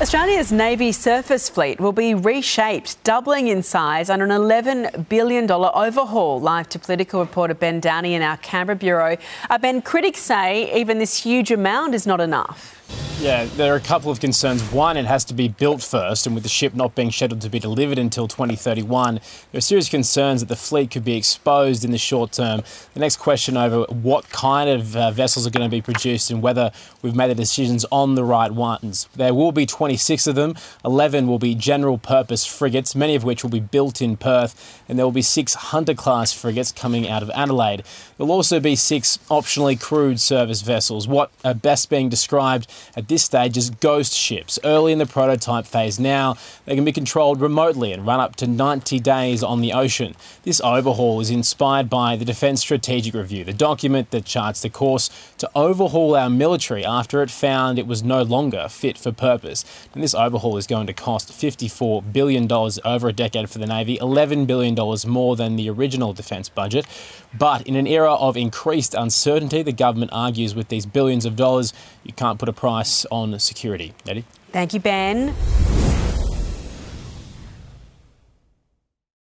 Australia's Navy surface fleet will be reshaped, doubling in size under an $11 billion overhaul. Live to political reporter Ben Downey in our Canberra bureau. Uh, ben, critics say even this huge amount is not enough. Yeah, there are a couple of concerns. One, it has to be built first, and with the ship not being scheduled to be delivered until 2031, there are serious concerns that the fleet could be exposed in the short term. The next question over what kind of uh, vessels are going to be produced and whether we've made the decisions on the right ones. There will be 26 of them. 11 will be general purpose frigates, many of which will be built in Perth, and there will be six Hunter class frigates coming out of Adelaide. There'll also be six optionally crewed surface vessels, what are best being described at this stage as ghost ships. Early in the prototype phase now, they can be controlled remotely and run up to 90 days on the ocean. This overhaul is inspired by the Defence Strategic Review, the document that charts the course to overhaul our military after it found it was no longer fit for purpose. And this overhaul is going to cost $54 billion over a decade for the Navy, $11 billion more than the original defence budget. But in an era of increased uncertainty, the government argues with these billions of dollars, you can't put a price on security. Eddie? Thank you, Ben.